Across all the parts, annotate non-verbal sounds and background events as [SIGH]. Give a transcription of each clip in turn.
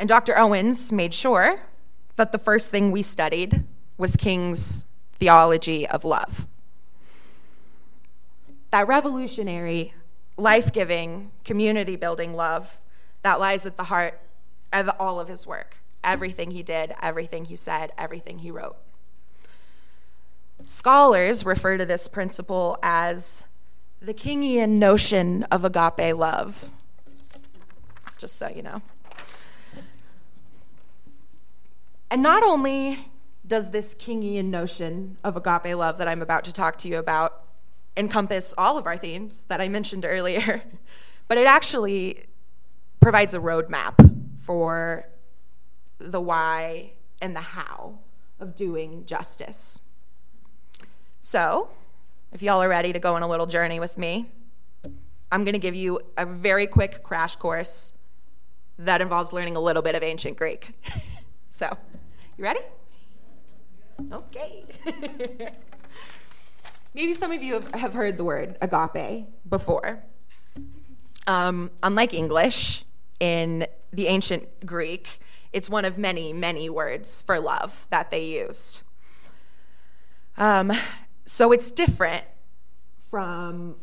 And Dr. Owens made sure that the first thing we studied was King's theology of love. That revolutionary, life giving, community building love that lies at the heart of all of his work everything he did, everything he said, everything he wrote. Scholars refer to this principle as the Kingian notion of agape love, just so you know. And not only does this Kingian notion of agape love that I'm about to talk to you about encompass all of our themes that I mentioned earlier, [LAUGHS] but it actually provides a roadmap for the why and the how of doing justice. So, if y'all are ready to go on a little journey with me, I'm going to give you a very quick crash course that involves learning a little bit of ancient Greek. [LAUGHS] so, you ready? Okay. [LAUGHS] Maybe some of you have heard the word agape before. Um, unlike English, in the ancient Greek, it's one of many, many words for love that they used. Um, so it's different from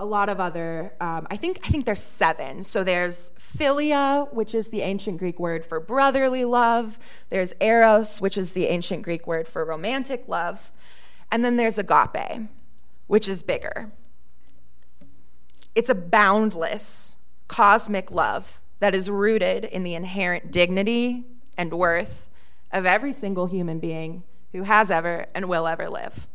a lot of other um, i think i think there's seven. So there's philia which is the ancient greek word for brotherly love. There's eros which is the ancient greek word for romantic love. And then there's agape which is bigger. It's a boundless cosmic love that is rooted in the inherent dignity and worth of every single human being who has ever and will ever live.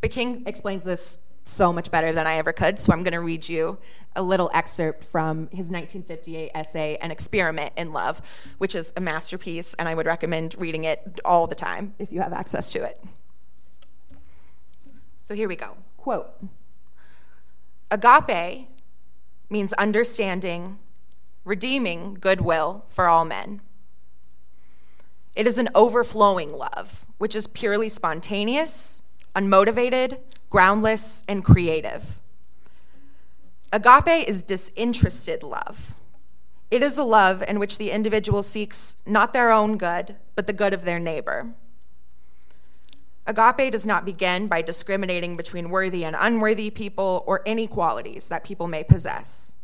But King explains this so much better than I ever could, so I'm going to read you a little excerpt from his 1958 essay, An Experiment in Love, which is a masterpiece, and I would recommend reading it all the time if you have access to it. So here we go. Quote Agape means understanding, redeeming goodwill for all men. It is an overflowing love, which is purely spontaneous, unmotivated, groundless, and creative. Agape is disinterested love. It is a love in which the individual seeks not their own good, but the good of their neighbor. Agape does not begin by discriminating between worthy and unworthy people or inequalities that people may possess.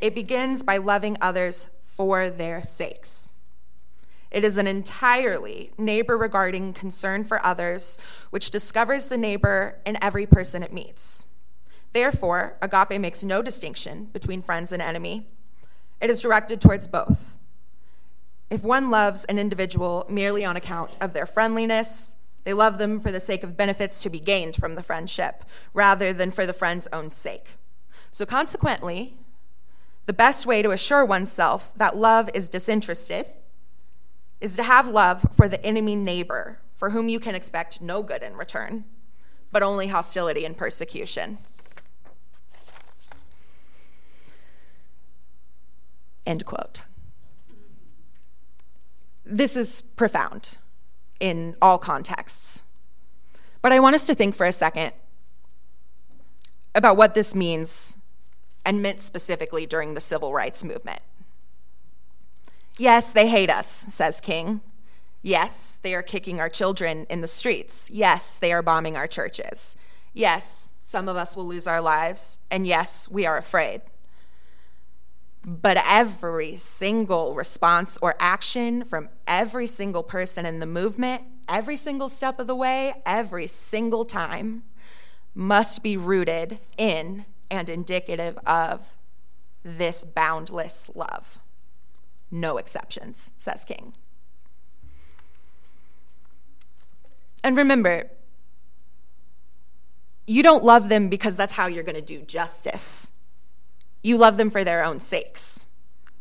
It begins by loving others for their sakes. It is an entirely neighbor regarding concern for others, which discovers the neighbor in every person it meets. Therefore, agape makes no distinction between friends and enemy. It is directed towards both. If one loves an individual merely on account of their friendliness, they love them for the sake of benefits to be gained from the friendship, rather than for the friend's own sake. So, consequently, the best way to assure oneself that love is disinterested is to have love for the enemy neighbor, for whom you can expect no good in return, but only hostility and persecution. End quote. This is profound in all contexts. But I want us to think for a second about what this means and meant specifically during the civil rights movement. Yes, they hate us, says King. Yes, they are kicking our children in the streets. Yes, they are bombing our churches. Yes, some of us will lose our lives. And yes, we are afraid. But every single response or action from every single person in the movement, every single step of the way, every single time, must be rooted in and indicative of this boundless love. No exceptions, says King. And remember, you don't love them because that's how you're going to do justice. You love them for their own sakes.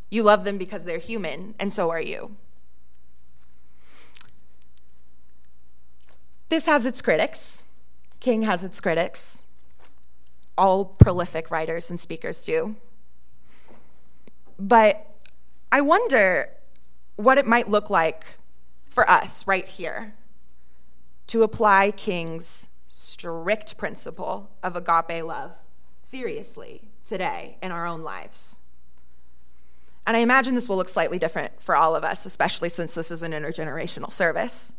You love them because they're human, and so are you. This has its critics. King has its critics. All prolific writers and speakers do. But I wonder what it might look like for us right here to apply King's strict principle of agape love seriously today in our own lives. And I imagine this will look slightly different for all of us, especially since this is an intergenerational service.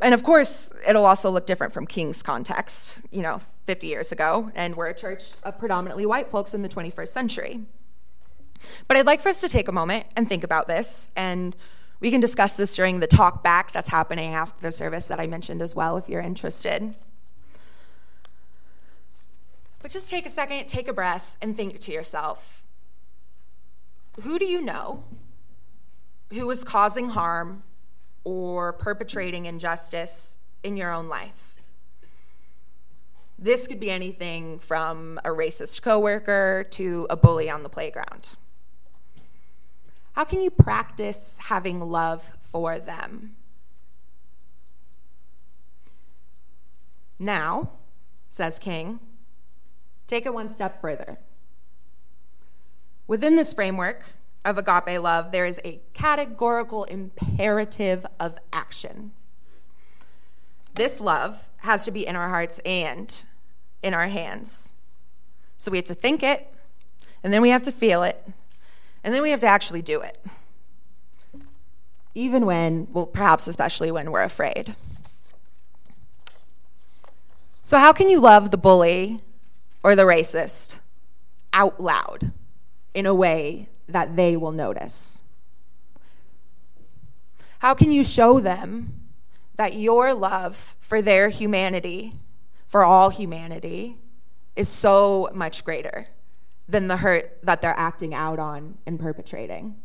And of course, it'll also look different from King's context, you know, 50 years ago, and we're a church of predominantly white folks in the 21st century. But I'd like for us to take a moment and think about this, and we can discuss this during the talk back that's happening after the service that I mentioned as well, if you're interested. But just take a second, take a breath, and think to yourself who do you know who is causing harm or perpetrating injustice in your own life? This could be anything from a racist coworker to a bully on the playground. How can you practice having love for them? Now, says King, take it one step further. Within this framework of agape love, there is a categorical imperative of action. This love has to be in our hearts and in our hands. So we have to think it, and then we have to feel it, and then we have to actually do it. Even when, well, perhaps especially when we're afraid. So, how can you love the bully or the racist out loud in a way that they will notice? How can you show them that your love for their humanity, for all humanity, is so much greater than the hurt that they're acting out on and perpetrating?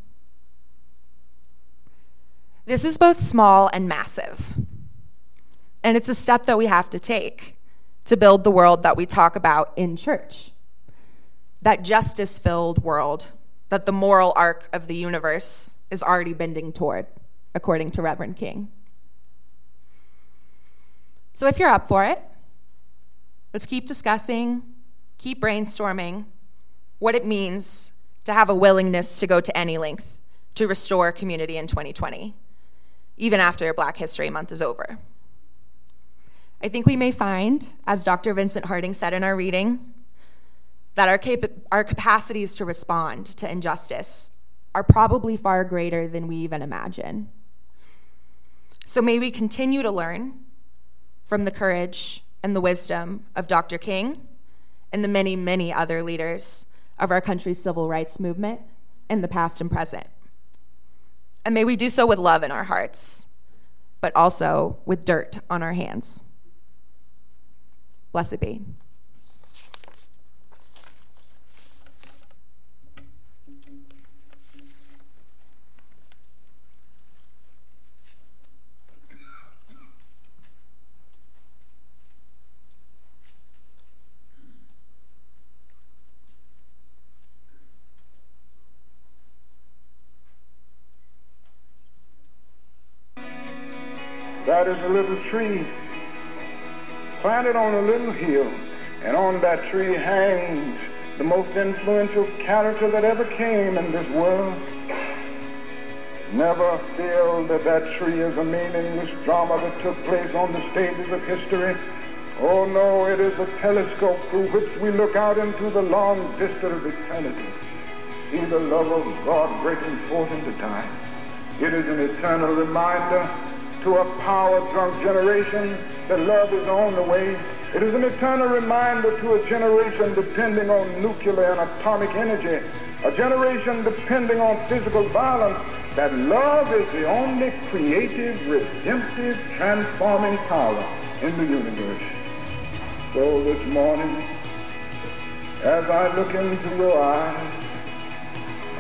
This is both small and massive. And it's a step that we have to take to build the world that we talk about in church. That justice filled world that the moral arc of the universe is already bending toward, according to Reverend King. So if you're up for it, let's keep discussing, keep brainstorming what it means to have a willingness to go to any length to restore community in 2020, even after Black History Month is over. I think we may find, as Dr. Vincent Harding said in our reading, that our, cap- our capacities to respond to injustice are probably far greater than we even imagine. So may we continue to learn from the courage and the wisdom of Dr. King and the many, many other leaders of our country's civil rights movement in the past and present. And may we do so with love in our hearts, but also with dirt on our hands. Blessed be. That is a little tree planted on a little hill, and on that tree hangs the most influential character that ever came in this world. Never feel that that tree is a meaningless drama that took place on the stages of history. Oh no, it is a telescope through which we look out into the long distance of eternity. See the love of God breaking forth into time. It is an eternal reminder to a power-drunk generation that love is on the way. It is an eternal reminder to a generation depending on nuclear and atomic energy, a generation depending on physical violence, that love is the only creative, redemptive, transforming power in the universe. So this morning, as I look into your eyes,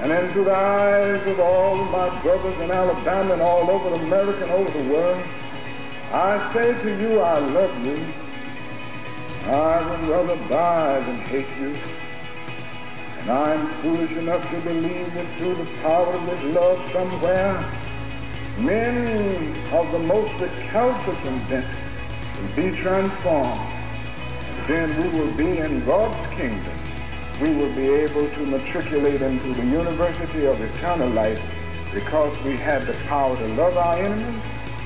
and into the eyes of all my brothers in Alabama and all over America and over the world, I say to you, I love you. I would rather die than hate you. And I'm foolish enough to believe that through the power of this love somewhere, many of the most recalcitrant will be transformed. Then we will be in God's kingdom we will be able to matriculate into the University of Eternal Life because we had the power to love our enemies,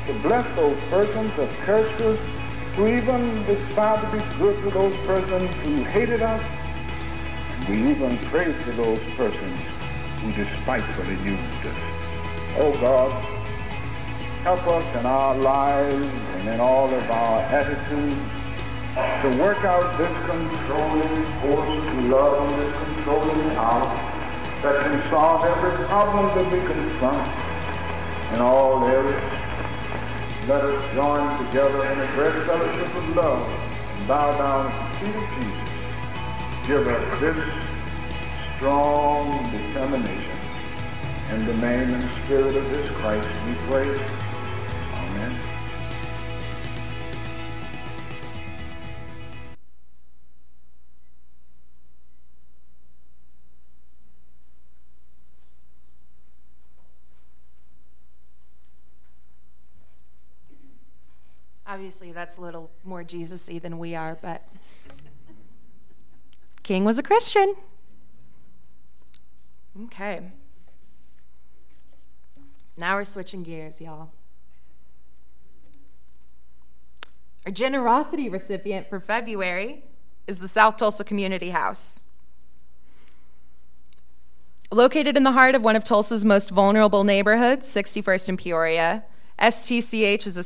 to bless those persons that cursed us, to even decide to be good to those persons who hated us. We even pray for those persons who despitefully used us. Oh God, help us in our lives and in all of our attitudes to work out this controlling force to love and this controlling power that can solve every problem that we confront in all areas. Let us join together in a great fellowship of love and bow down at of Jesus. Give us this strong determination. In the name and spirit of this Christ we pray. Obviously, that's a little more Jesus y than we are, but King was a Christian. Okay. Now we're switching gears, y'all. Our generosity recipient for February is the South Tulsa Community House. Located in the heart of one of Tulsa's most vulnerable neighborhoods, 61st and Peoria, STCH is a